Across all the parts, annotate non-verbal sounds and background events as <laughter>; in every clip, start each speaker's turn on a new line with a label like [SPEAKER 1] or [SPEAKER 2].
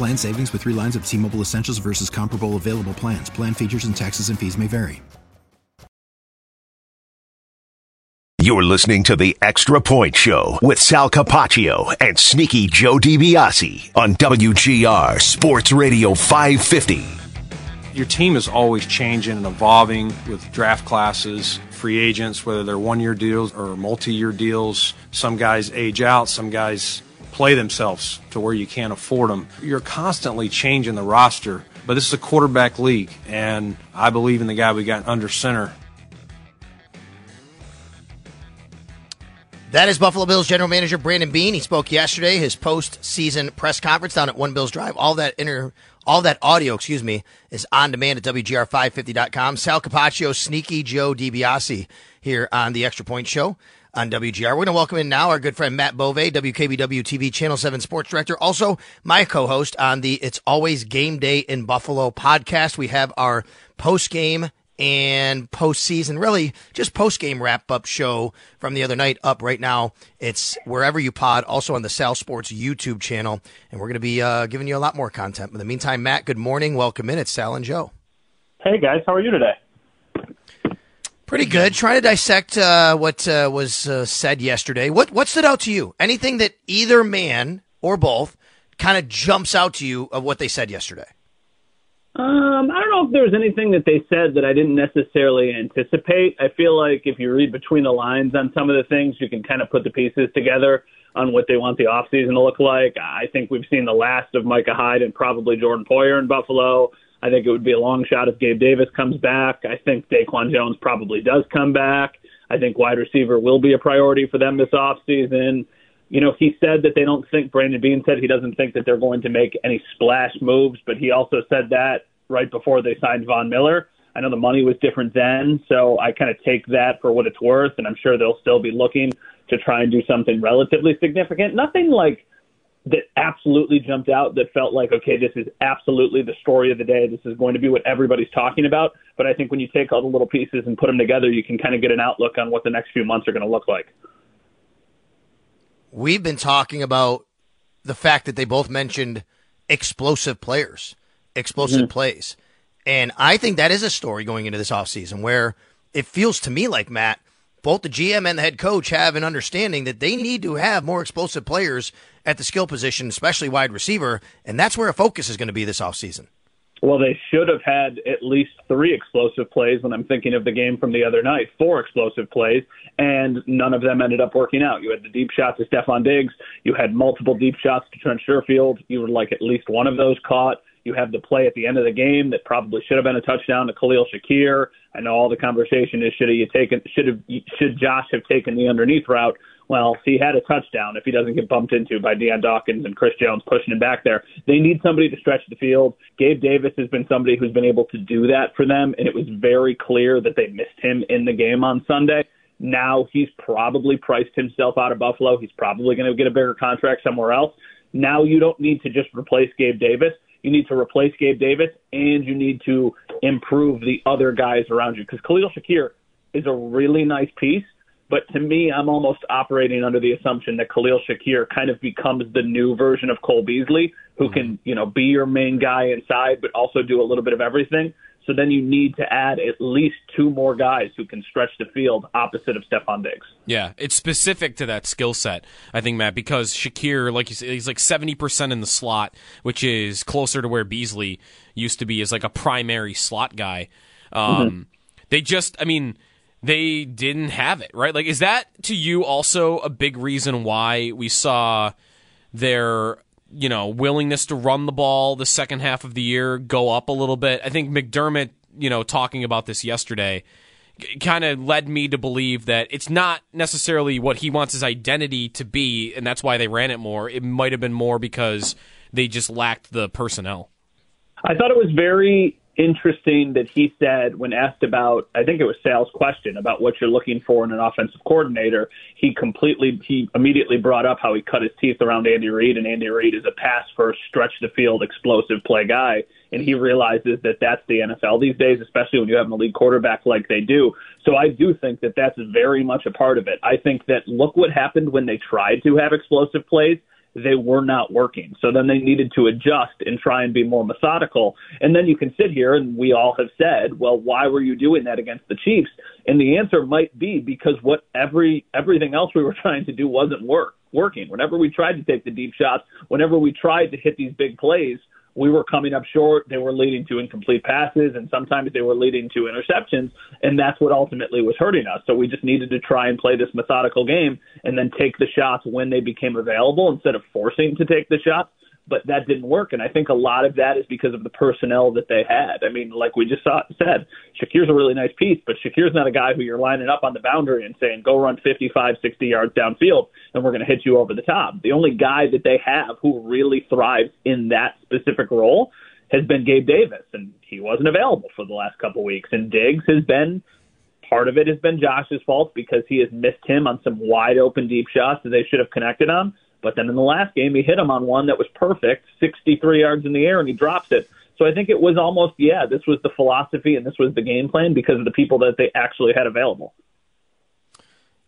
[SPEAKER 1] Plan savings with three lines of T Mobile Essentials versus comparable available plans. Plan features and taxes and fees may vary.
[SPEAKER 2] You're listening to the Extra Point Show with Sal Capaccio and Sneaky Joe DiBiase on WGR Sports Radio 550.
[SPEAKER 3] Your team is always changing and evolving with draft classes, free agents, whether they're one year deals or multi year deals. Some guys age out, some guys play themselves to where you can't afford them. You're constantly changing the roster, but this is a quarterback league, and I believe in the guy we got under center.
[SPEAKER 4] That is Buffalo Bills general manager Brandon Beane. He spoke yesterday, his post-season press conference down at One Bills Drive. All that inter, all that audio, excuse me, is on demand at WGR550.com. Sal Capaccio, Sneaky Joe DiBiase here on the Extra Point Show on WGR. We're going to welcome in now our good friend Matt Bové, WKBW TV Channel 7 sports director, also my co-host on the It's Always Game Day in Buffalo podcast. We have our post-game and postseason, really just post-game wrap-up show from the other night up right now. It's wherever you pod, also on the Sal Sports YouTube channel, and we're going to be uh, giving you a lot more content. In the meantime, Matt, good morning. Welcome in. It's Sal and Joe.
[SPEAKER 5] Hey guys, how are you today?
[SPEAKER 4] Pretty good. Trying to dissect uh, what uh, was uh, said yesterday. What what stood out to you? Anything that either man or both kind of jumps out to you of what they said yesterday?
[SPEAKER 5] Um, I don't know if there was anything that they said that I didn't necessarily anticipate. I feel like if you read between the lines on some of the things, you can kind of put the pieces together on what they want the offseason to look like. I think we've seen the last of Micah Hyde and probably Jordan Poyer in Buffalo. I think it would be a long shot if Gabe Davis comes back. I think Daquan Jones probably does come back. I think wide receiver will be a priority for them this offseason. You know, he said that they don't think, Brandon Beane said he doesn't think that they're going to make any splash moves, but he also said that right before they signed Von Miller. I know the money was different then, so I kind of take that for what it's worth, and I'm sure they'll still be looking to try and do something relatively significant. Nothing like that absolutely jumped out that felt like, okay, this is absolutely the story of the day. This is going to be what everybody's talking about. But I think when you take all the little pieces and put them together, you can kind of get an outlook on what the next few months are going to look like.
[SPEAKER 4] We've been talking about the fact that they both mentioned explosive players, explosive mm-hmm. plays. And I think that is a story going into this offseason where it feels to me like, Matt, both the GM and the head coach have an understanding that they need to have more explosive players at the skill position, especially wide receiver, and that's where a focus is going to be this offseason.
[SPEAKER 5] Well, they should have had at least three explosive plays when I'm thinking of the game from the other night. Four explosive plays, and none of them ended up working out. You had the deep shot to Stefon Diggs. You had multiple deep shots to Trent Sherfield. You were like at least one of those caught. You have the play at the end of the game that probably should have been a touchdown to Khalil Shakir. I know all the conversation is should have you taken should have should Josh have taken the underneath route? Well, he had a touchdown if he doesn't get bumped into by Dion Dawkins and Chris Jones pushing him back there. They need somebody to stretch the field. Gabe Davis has been somebody who's been able to do that for them, and it was very clear that they missed him in the game on Sunday. Now he's probably priced himself out of Buffalo. He's probably going to get a bigger contract somewhere else. Now you don't need to just replace Gabe Davis. You need to replace Gabe Davis, and you need to improve the other guys around you because Khalil Shakir is a really nice piece but to me, I'm almost operating under the assumption that Khalil Shakir kind of becomes the new version of Cole Beasley, who mm-hmm. can, you know, be your main guy inside, but also do a little bit of everything. So then you need to add at least two more guys who can stretch the field opposite of Stefon Diggs.
[SPEAKER 6] Yeah, it's specific to that skill set, I think, Matt, because Shakir, like you said, he's like 70% in the slot, which is closer to where Beasley used to be as like a primary slot guy. Um, mm-hmm. They just, I mean, they didn't have it, right? Like, is that to you also a big reason why we saw their you know willingness to run the ball the second half of the year go up a little bit? I think McDermott, you know, talking about this yesterday, kind of led me to believe that it's not necessarily what he wants his identity to be, and that's why they ran it more. It might have been more because they just lacked the personnel.
[SPEAKER 5] I thought it was very interesting that he said when asked about I think it was Sal's question about what you're looking for in an offensive coordinator, he completely he immediately brought up how he cut his teeth around Andy Reid and Andy Reid is a pass first, stretch the field, explosive play guy, and he realizes that that's the NFL these days, especially when you have an elite quarterback like they do. So I do think that that's very much a part of it. I think that look what happened when they tried to have explosive plays they were not working. So then they needed to adjust and try and be more methodical. And then you can sit here and we all have said, well, why were you doing that against the Chiefs? And the answer might be because what every everything else we were <laughs> trying to do wasn't work working. Whenever we tried to take the deep shots, whenever we tried to hit these big plays, we were coming up short. They were leading to incomplete passes, and sometimes they were leading to interceptions, and that's what ultimately was hurting us. So we just needed to try and play this methodical game and then take the shots when they became available instead of forcing to take the shots but that didn't work. And I think a lot of that is because of the personnel that they had. I mean, like we just saw, said, Shakir's a really nice piece, but Shakir's not a guy who you're lining up on the boundary and saying, go run 55, 60 yards downfield and we're going to hit you over the top. The only guy that they have who really thrives in that specific role has been Gabe Davis, and he wasn't available for the last couple weeks. And Diggs has been part of it has been Josh's fault because he has missed him on some wide open deep shots that they should have connected on. But then in the last game, he hit him on one that was perfect, 63 yards in the air, and he drops it. So I think it was almost, yeah, this was the philosophy and this was the game plan because of the people that they actually had available.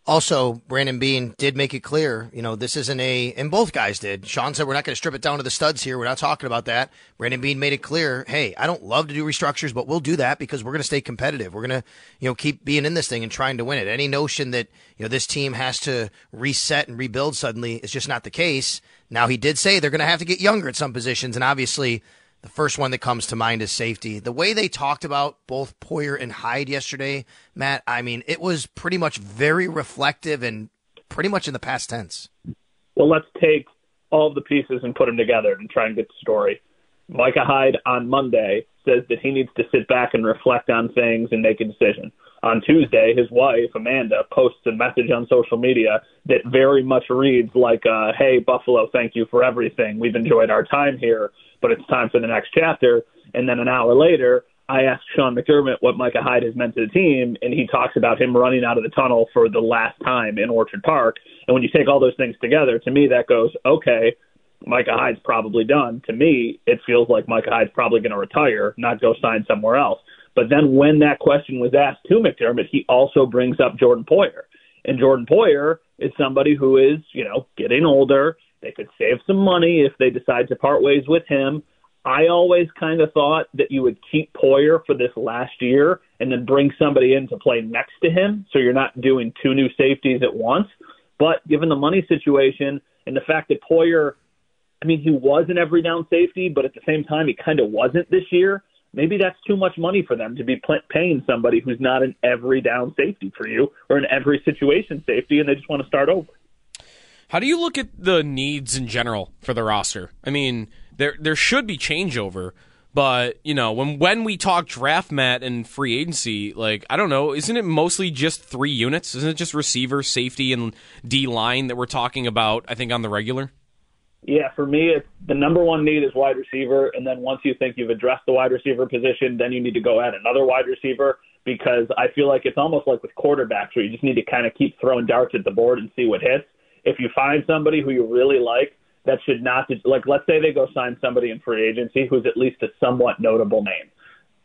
[SPEAKER 4] Also, Brandon Beane did make it clear, you know, this isn't a, and both guys did. Sean said, we're not going to strip it down to the studs here. We're not talking about that. Brandon Beane made it clear, hey, I don't love to do restructures, but we'll do that because we're going to stay competitive. We're going to, you know, keep being in this thing and trying to win it. Any notion that, you know, this team has to reset and rebuild suddenly is just not the case. Now, he did say they're going to have to get younger at some positions, and obviously, the first one that comes to mind is safety. The way they talked about both Poyer and Hyde yesterday, Matt, I mean, it was pretty much very reflective and pretty much in the past tense.
[SPEAKER 5] Well, let's take all of the pieces and put them together and try and get the story. Micah Hyde on Monday says that he needs to sit back and reflect on things and make a decision. On Tuesday, his wife, Amanda, posts a message on social media that very much reads like, uh, Hey, Buffalo, thank you for everything. We've enjoyed our time here but it's time for the next chapter. And then an hour later, I asked Sean McDermott what Micah Hyde has meant to the team, and he talks about him running out of the tunnel for the last time in Orchard Park. And when you take all those things together, to me, that goes, okay, Micah Hyde's probably done. To me, it feels like Micah Hyde's probably going to retire, not go sign somewhere else. But then when that question was asked to McDermott, he also brings up Jordan Poyer. And Jordan Poyer is somebody who is, you know, getting older. They could save some money if they decide to part ways with him. I always kind of thought that you would keep Poyer for this last year and then bring somebody in to play next to him so you're not doing two new safeties at once. But given the money situation and the fact that Poyer, I mean, he was an every down safety, but at the same time, he kind of wasn't this year. Maybe that's too much money for them to be paying somebody who's not an every down safety for you or an every situation safety and they just want to start over.
[SPEAKER 6] How do you look at the needs in general for the roster? I mean, there there should be changeover, but you know, when when we talk draft Matt and free agency, like I don't know, isn't it mostly just three units? Isn't it just receiver, safety, and D line that we're talking about? I think on the regular.
[SPEAKER 5] Yeah, for me, it's the number one need is wide receiver, and then once you think you've addressed the wide receiver position, then you need to go add another wide receiver because I feel like it's almost like with quarterbacks where you just need to kind of keep throwing darts at the board and see what hits if you find somebody who you really like, that should not like let's say they go sign somebody in free agency who's at least a somewhat notable name.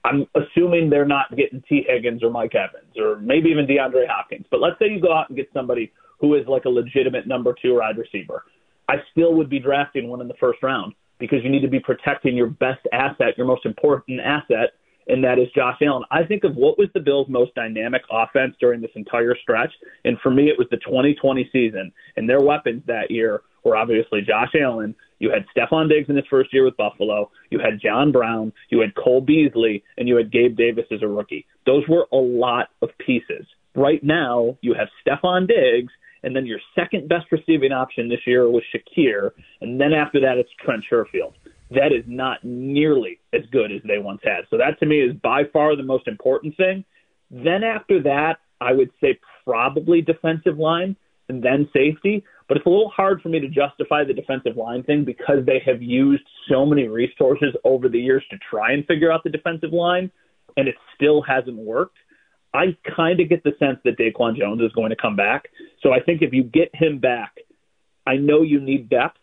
[SPEAKER 5] I'm assuming they're not getting Tee Higgins or Mike Evans or maybe even DeAndre Hopkins. But let's say you go out and get somebody who is like a legitimate number two wide receiver. I still would be drafting one in the first round because you need to be protecting your best asset, your most important asset, and that is Josh Allen. I think of what was the Bills' most dynamic offense during this entire stretch, and for me, it was the 2020 season. And their weapons that year were obviously Josh Allen. You had Stefon Diggs in his first year with Buffalo. You had John Brown. You had Cole Beasley, and you had Gabe Davis as a rookie. Those were a lot of pieces. Right now, you have Stefon Diggs and then your second best receiving option this year was Shakir, and then after that it's Trent Sherfield. That is not nearly as good as they once had. So that to me is by far the most important thing. Then after that, I would say probably defensive line and then safety. But it's a little hard for me to justify the defensive line thing because they have used so many resources over the years to try and figure out the defensive line, and it still hasn't worked. I kind of get the sense that Daquan Jones is going to come back. So I think if you get him back, I know you need depth,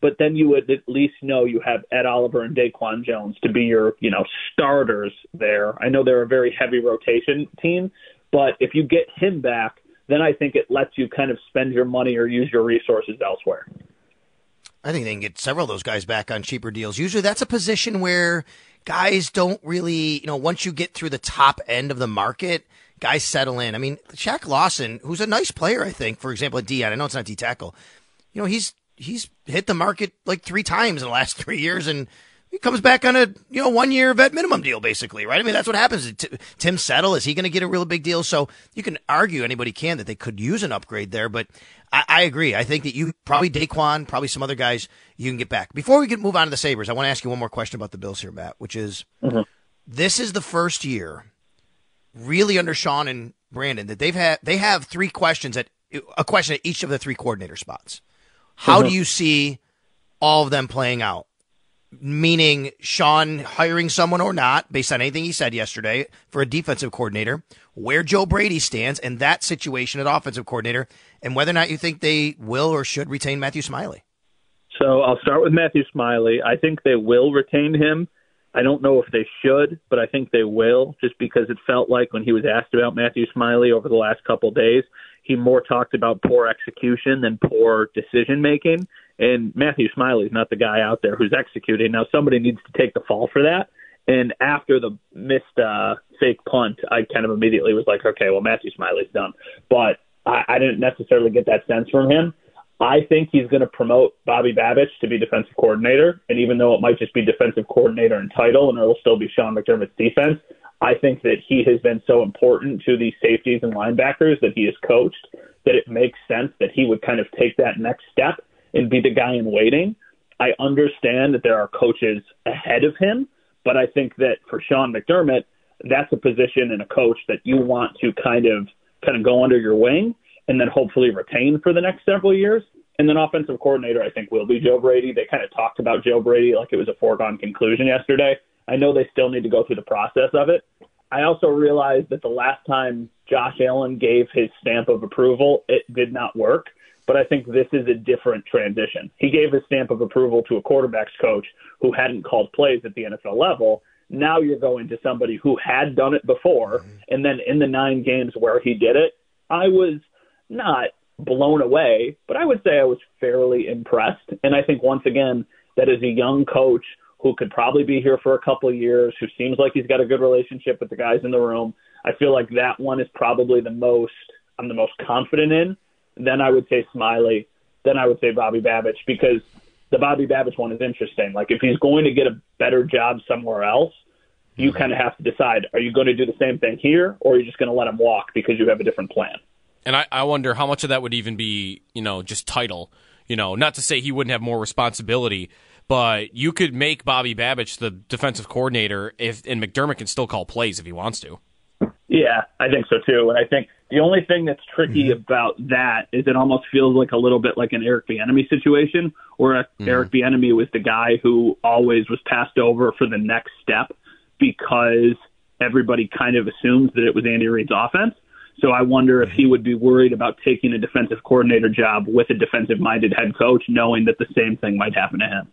[SPEAKER 5] but then you would at least know you have Ed Oliver and Daquan Jones to be your, you know, starters there. I know they're a very heavy rotation team, but if you get him back, then I think it lets you kind of spend your money or use your resources elsewhere.
[SPEAKER 4] I think they can get several of those guys back on cheaper deals. Usually that's a position where guys don't really, you know, once you get through the top end of the market, guys settle in. I mean, Shaq Lawson, who's a nice player, I think, for example, at D, I know it's not D tackle. You know, he's he's hit the market like three times in the last <laughs> three years, and he comes back on a you know one year vet minimum deal, basically, right? I mean, that's what happens. Tim Settle is he going to get a real big deal? So you can argue anybody can that they could use an upgrade there, but I, I agree. I think that you probably Daquan, probably some other guys you can get back. Before we get move on to the Sabres, I want to ask you one more question about the Bills here, Matt, which is mm-hmm. this is the first year, really under Sean and Brandon, that they've had they have three questions at a question at each of the three coordinator spots. How do uh-huh. you see all of them playing out? Meaning Sean hiring someone or not, based on anything he said yesterday, for a defensive coordinator, where Joe Brady stands in that situation at offensive coordinator, and whether or not you think they will or should retain Matthew Smiley.
[SPEAKER 5] So I'll start with Matthew Smiley. I think they will retain him. I don't know if they should, but I think they will, just because it felt like when he was asked about Matthew Smiley over the last couple of days, he more talked about poor execution than poor decision making. And Matthew Smiley's not the guy out there who's executing. Now somebody needs to take the fall for that. And after the missed uh, fake punt, I kind of immediately was like, okay, well Matthew Smiley's done. But I, I didn't necessarily get that sense from him. I think he's going to promote Bobby Babich to be defensive coordinator. And even though it might just be defensive coordinator in title and it'll still be Sean McDermott's defense, I think that he has been so important to the safeties and linebackers that he has coached that it makes sense that he would kind of take that next step and be the guy in waiting. I understand that there are coaches ahead of him, but I think that for Sean McDermott, that's a position and a coach that you want to kind of kind of go under your wing and then hopefully retain for the next several years. And then offensive coordinator, I think, will be Joe Brady. They kind of talked about Joe Brady like it was a foregone conclusion yesterday. I know they still need to go through the process of it. I also realized that the last time Josh Allen gave his stamp of approval, it did not work. But I think this is a different transition. He gave his stamp of approval to a quarterbacks coach who hadn't called plays at the NFL level. Now you're going to somebody who had done it before. Mm-hmm. And then in the nine games where he did it, I was not blown away, but I would say I was fairly impressed. And I think once again, that is a young coach who could probably be here for a couple of years, who seems like he's got a good relationship with the guys in the room. I feel like that one is probably the most I'm the most confident in. Then I would say Smiley. Then I would say Bobby Babich because the Bobby Babich one is interesting. Like if he's going to get a better job somewhere else, you mm-hmm. kind of have to decide: are you going to do the same thing here, or are you just going to let him walk because you have a different plan?
[SPEAKER 6] And I, I wonder how much of that would even be, you know, just title. You know, not to say he wouldn't have more responsibility, but you could make Bobby Babich the defensive coordinator if and McDermott can still call plays if he wants to.
[SPEAKER 5] Yeah, I think so too. And I think the only thing that's tricky mm-hmm. about that is it almost feels like a little bit like an Eric Bieniemy situation, where mm-hmm. Eric Bieniemy was the guy who always was passed over for the next step because everybody kind of assumes that it was Andy Reid's offense. So I wonder if he would be worried about taking a defensive coordinator job with a defensive minded head coach, knowing that the same thing might happen to him.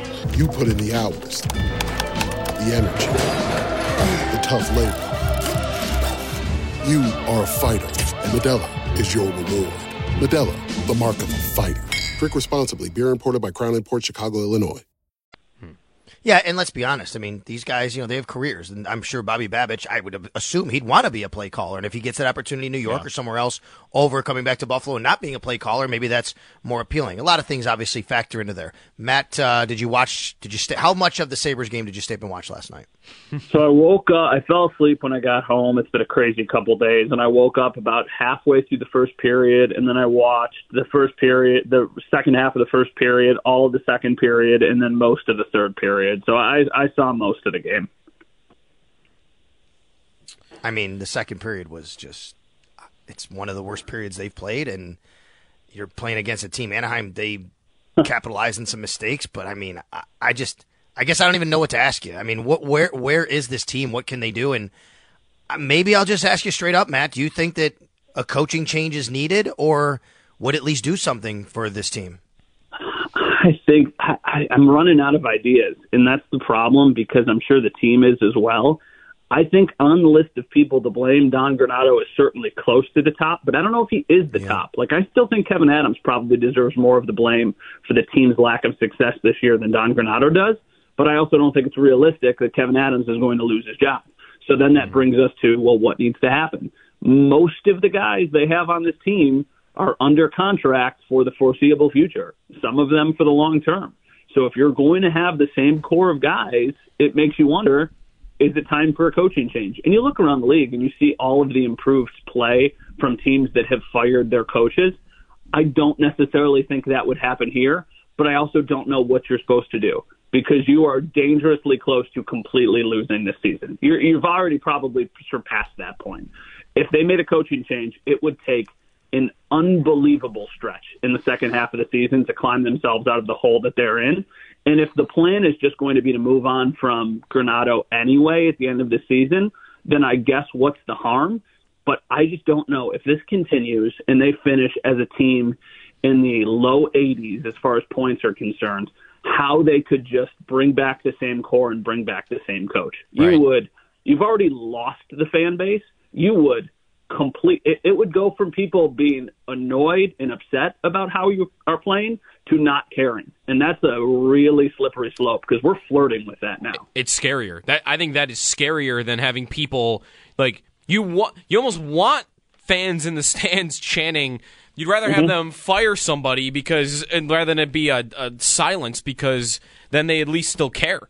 [SPEAKER 7] You put in the hours, the energy, the tough labor. You are a fighter, and Modelo is your reward. Modelo, the mark of a fighter. Drink responsibly. Beer imported by Crown Port Chicago, Illinois. Hmm.
[SPEAKER 4] Yeah, and let's be honest. I mean, these guys, you know, they have careers, and I'm sure Bobby Babich. I would assume he'd want to be a play caller, and if he gets that opportunity in New York
[SPEAKER 3] Yeah.
[SPEAKER 4] or somewhere else, over coming back to Buffalo and not being a play caller, maybe that's more appealing. A lot of things obviously factor into there. Matt, uh, did you watch? Did you stay? How much of the Sabres game did you stay up and watch last night?
[SPEAKER 5] So I woke up. I fell asleep when I got home. It's been a crazy couple days, and I woke up about halfway through the first period, and then I watched the first period, the second half of the first period, all of the second period, and then most of the third period. So I I saw most of the game.
[SPEAKER 4] I mean, the second period was just. It's one of the worst periods they've played, and you're playing against a team. Anaheim, they capitalized on some mistakes, but I mean, I, I just, I guess I don't even know what to ask you. I mean, what, where, where is this team? What can they do? And uh, maybe I'll just ask you straight up, Matt. Do you think that a coaching change is needed, or would at least do something for this team?
[SPEAKER 5] I think I, I, I'm running out of ideas, and that's the problem because I'm sure the team is as well. I think on the list of people to blame, Don Granato is certainly close to the top, but I don't know if he is the top. Like I still think Kevyn Adams probably deserves more of the blame for the team's lack of success this year than Don Granato does. But I also don't think it's realistic that Kevyn Adams is going to lose his job. So then that mm-hmm. brings us to well, what needs to happen? Most of the guys they have on this team are under contract for the foreseeable future. Some of them for the long term. So if you're going to have the same core of guys, it makes you wonder is it time for a coaching change? And you look around the league and you see all of the improved play from teams that have fired their coaches. I don't necessarily think that would happen here, but I also don't know what you're supposed to do because you are dangerously close to completely losing this season. You're, you've already probably surpassed that point. If they made a coaching change, it would take an unbelievable stretch in the second half of the season to climb themselves out of the hole that they're in. And if the plan is just going to be to move on from Granato anyway at the end of the season, then I guess what's the harm? But I just don't know if this continues and they finish as a team in the low 80s as far as points are concerned, how they could just bring back the same core and bring back the same coach. You would, you've already lost the fan base. You would complete it, it would go from people being annoyed and upset about how you are playing to not caring and that's a really slippery slope because we're flirting with that now
[SPEAKER 6] It's scarier. That I think that is scarier than having people like you want. You almost want fans in the <laughs> stands chanting. You'd rather have
[SPEAKER 5] Mhm.
[SPEAKER 6] them fire somebody because, and rather than it be a, a silence because then they at least still care.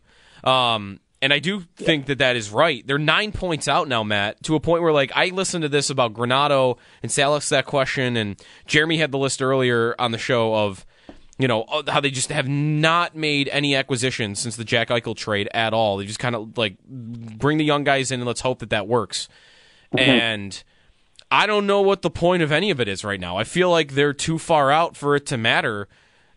[SPEAKER 6] Um, and I do think that that is right. They're nine points out now, Matt, to a point where like I listened to this about Granato and Salix that question, and Jeremy had the list earlier on the show of you know uh, how they just have not made any acquisitions since the Jack Eichel trade at all. They just kind of like bring the young guys in and let's hope that that works. And I don't know what the point of any of it is right now. I feel like they're too far out for it to matter.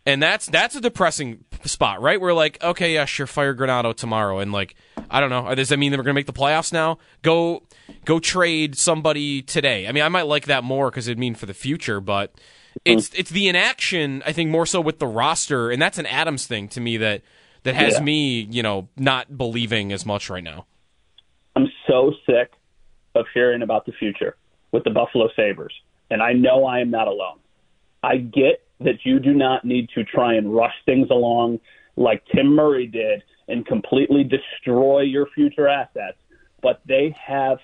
[SPEAKER 6] And that's that's a depressing spot, right? We're like, okay, yeah, sure, fire Granato tomorrow, and like, I don't know. Does that mean that we're gonna make the playoffs now? Go, go trade somebody today. I mean, I might like that more because it'd mean for the future, but hmm. it's it's the inaction. I think more so with the roster, and that's an Adams thing to me that that has
[SPEAKER 5] Yeah.
[SPEAKER 6] me, you know, not believing as much right now.
[SPEAKER 5] I'm so sick of hearing about the future with the Buffalo Sabres, and I know I am not alone. I get that you do not need to try and rush things along like Tim Murray did and completely destroy your future assets. But they have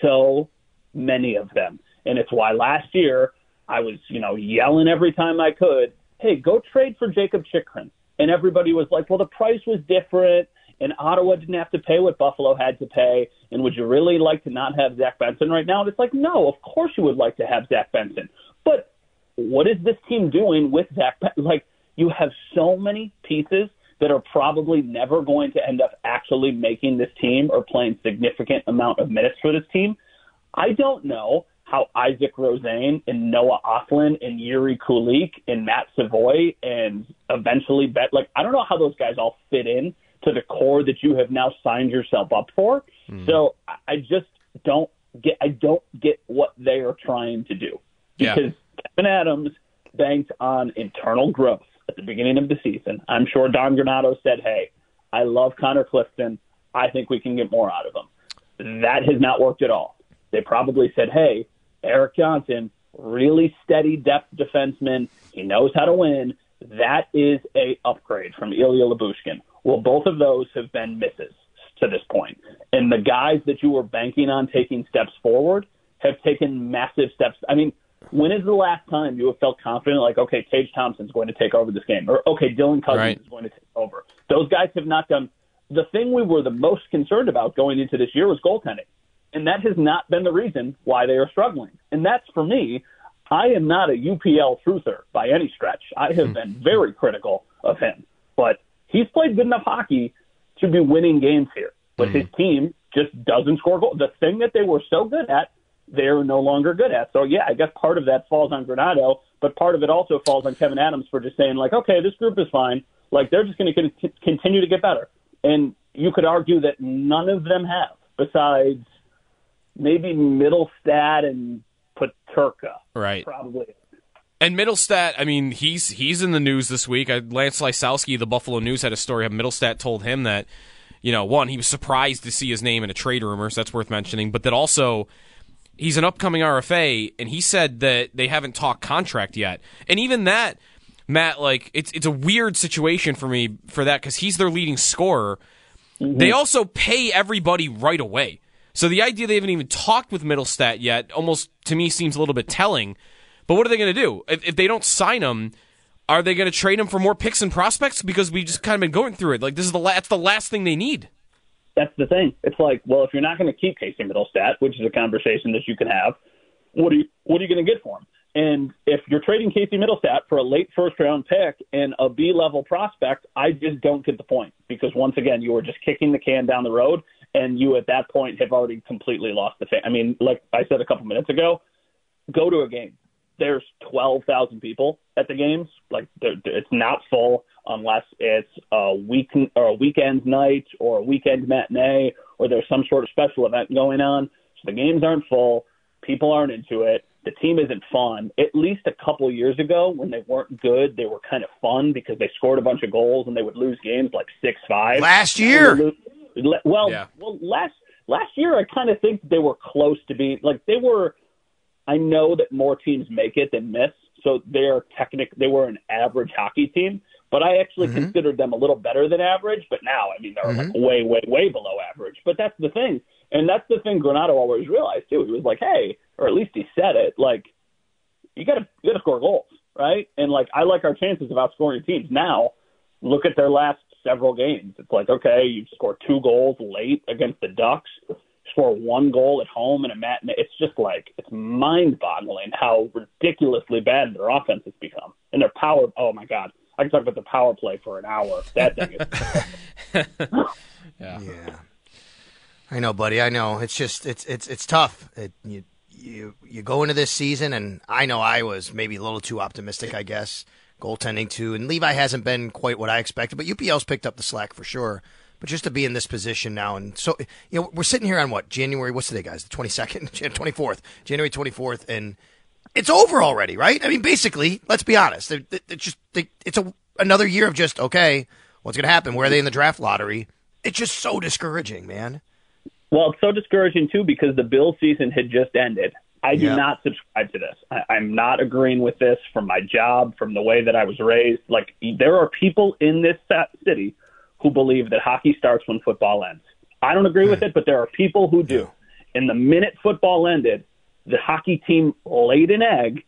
[SPEAKER 5] so many of them. And it's why last year I was, you know, yelling every time I could, hey, go trade for Jacob Chychrun. And everybody was like, well, the price was different and Ottawa didn't have to pay what Buffalo had to pay. And would you really like to not have Zach Benson right now? And it's like, no, of course you would like to have Zach Benson. But what is this team doing with Zach? Like, you have so many pieces that are probably never going to end up actually making this team or playing significant amount of minutes for this team. I don't know how Isaac Rosén and Noah Ostlund and Jiri Kulich and Matt Savoie and eventually Bet like I don't know how those guys all fit in to the core that you have now signed yourself up for. Mm. So I just don't get I don't get what they are trying to do because yeah. Kevyn Adams banked on internal growth at the beginning of the season. I'm sure Don Granato said, "Hey, I love Connor Clifton. I think we can get more out of him." That has not worked at all. They probably said, "Hey, Erik Johnson, really steady depth defenseman. He knows how to win. That is a upgrade from Ilya Lyubushkin." Well, both of those have been misses to this point. And the guys that you were banking on taking steps forward have taken massive steps. I mean, when is the last time you have felt confident, like, okay, Tage Thompson's going to take over this game, or okay, Dylan Cozens right. is going to take over? Those guys have not done. The thing we were the most concerned about going into this year was goaltending, and that has not been the reason why they are struggling. And that's for me. I am not a UPL truther by any stretch. I have hmm. been very critical of him, but he's played good enough hockey to be winning games here. But mm. his team just doesn't score goals. The thing that they were so good at, they're no longer good at. So yeah, I guess part of that falls on Granato, but part of it also falls on Kevyn Adams for just saying like, okay, this group is fine. Like they're just going to con- continue to get better. And you could argue that none of them have, besides maybe Mittelstadt and Peterka.
[SPEAKER 6] Right.
[SPEAKER 5] Probably.
[SPEAKER 6] And Mittelstadt, I mean, he's he's in the news this week. Lance Lysowski, the Buffalo News, had a story. Mittelstadt told him that, you know, one, he was surprised to see his name in a trade rumor, so that's worth mentioning. But that also, he's an upcoming RFA, and he said that they haven't talked contract yet. And even that, Matt, like it's it's a weird situation for me for that because he's their leading scorer. Mm-hmm. They also pay everybody right away. So the idea they haven't even talked with Mittelstadt yet almost to me seems a little bit telling. But what are they going to do if, if they don't sign him? Are they going to trade him for more picks and prospects? Because we've just kind of been going through it. Like this is the la- that's the last thing they need.
[SPEAKER 5] That's the thing. It's like, well, if you're not going to keep Casey Mittelstadt, which is a conversation that you can have, what are you what are you going to get for him? And if you're trading Casey Mittelstadt for a late first round pick and a B level prospect, I just don't get the point because once again, you were just kicking the can down the road, and you at that point have already completely lost the fan. I mean, like I said a couple minutes ago, go to a game there's 12,000 people at the games. Like it's not full unless it's a week or a weekend night or a weekend matinee or there's some sort of special event going on. So the games aren't full. People aren't into it. The team isn't fun. At least a couple years ago, when they weren't good, they were kind of fun because they scored a bunch of goals and they would lose games like six five.
[SPEAKER 4] Last year,
[SPEAKER 5] well, yeah. well, last last year I kind of think they were close to being like they were I know that more teams make it than miss, so they're technic. They were an average hockey team, but I actually mm-hmm. considered them a little better than average. But now, I mean, they're mm-hmm. like way, way, way below average. But that's the thing, and that's the thing Granato always realized too. He was like, hey, or at least he said it, like you got to you got to score goals, right? And like I like our chances of outscoring teams now. Look at their last several games. It's like okay, you score two goals late against the Ducks score one goal at home in a matinee. It's just like it's mind-boggling how ridiculously bad their offense has become and their power. Oh my god, I can talk about the power play for an hour. That thing is. <laughs>
[SPEAKER 4] yeah. Yeah. I know, buddy. I know. It's just it's it's it's tough. It, you you you go into this season, and I know I was maybe a little too optimistic. I guess goaltending too, and Levi hasn't been quite what I expected, but UPL's picked up the slack for sure. But just to be in this position now, and so you know, we're sitting here on what January? What's today, guys? The twenty second, twenty <laughs> fourth, January twenty fourth, and it's over already, right? I mean, basically, let's be honest. It's just it's a another year of just okay. What's going to happen? Where are they in the draft lottery? It's just so discouraging, man.
[SPEAKER 5] Well, it's so discouraging too because the Bill season had just ended, I do
[SPEAKER 4] Yeah.
[SPEAKER 5] not subscribe to this. I, I'm not agreeing with this from my job, from the way that I was raised. Like, there are people in this city who believe that hockey starts when football ends. I don't agree with hmm. it, but there are people who do. And the minute football ended, the hockey team laid an egg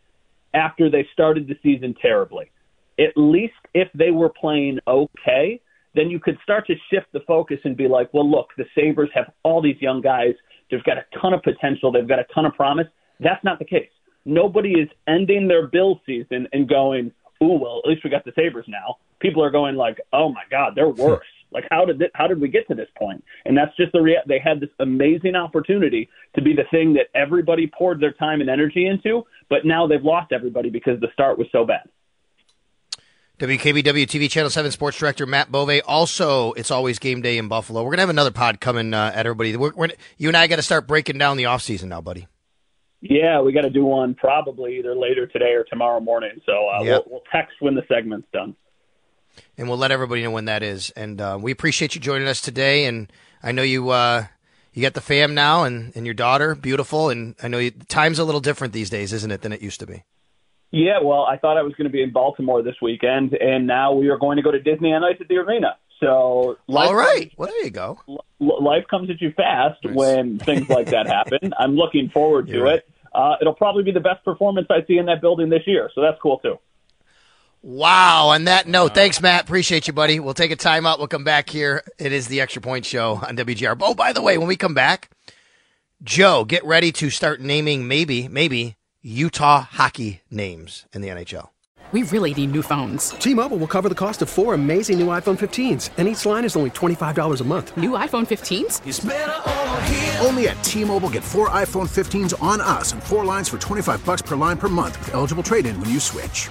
[SPEAKER 5] after they started the season terribly. At least if they were playing okay, then you could start to shift the focus and be like, well, look, the Sabres have all these young guys. They've got a ton of potential. They've got a ton of promise. That's not the case. Nobody is ending their bill season and going, ooh, well, at least we got the Sabres now. People are going like, oh my God, they're worse. Like, how did it, how did we get to this point? And that's just the rea- they had this amazing opportunity to be the thing that everybody poured their time and energy into, but now they've lost everybody because the start was so bad.
[SPEAKER 4] WKBW TV Channel 7 Sports Director Matt Bové. Also, it's always game day in Buffalo. We're going to have another pod coming uh, at everybody. We're, we're, you and I got to start breaking down the offseason now, buddy.
[SPEAKER 5] Yeah, we got to do one probably either later today or tomorrow morning. So uh,
[SPEAKER 4] Yep.
[SPEAKER 5] we'll, we'll text when the segment's done.
[SPEAKER 4] And we'll let everybody know when that is. And uh, we appreciate you joining us today. And I know you uh, you got the fam now and, and your daughter, beautiful. And I know you, time's a little different these days, isn't it, than it used to be?
[SPEAKER 5] Yeah, well, I thought I was going to be in Baltimore this weekend, and now we are going to go to Disney on Ice at the arena. So, life
[SPEAKER 4] All right. Well, there you go.
[SPEAKER 5] life comes at you fast when things like that happen. I'm looking forward <laughs> to it. Uh, it'll probably be the best performance I see in that building this year, so that's cool too.
[SPEAKER 4] Wow. On that note, thanks, Matt. Appreciate you, buddy. We'll take a time out. We'll come back here. It is the Extra Point Show on WGR. Oh, by the way, when we come back, Joe, get ready to start naming maybe, maybe Utah hockey names in the NHL.
[SPEAKER 8] We really need new phones.
[SPEAKER 9] T-Mobile will cover the cost of four amazing new iPhone 15s, and each line is only $25 a month.
[SPEAKER 8] New iPhone 15s?
[SPEAKER 10] Only at T-Mobile get four iPhone 15s on us and four lines for 25 bucks per line per month with eligible trade-in when you switch.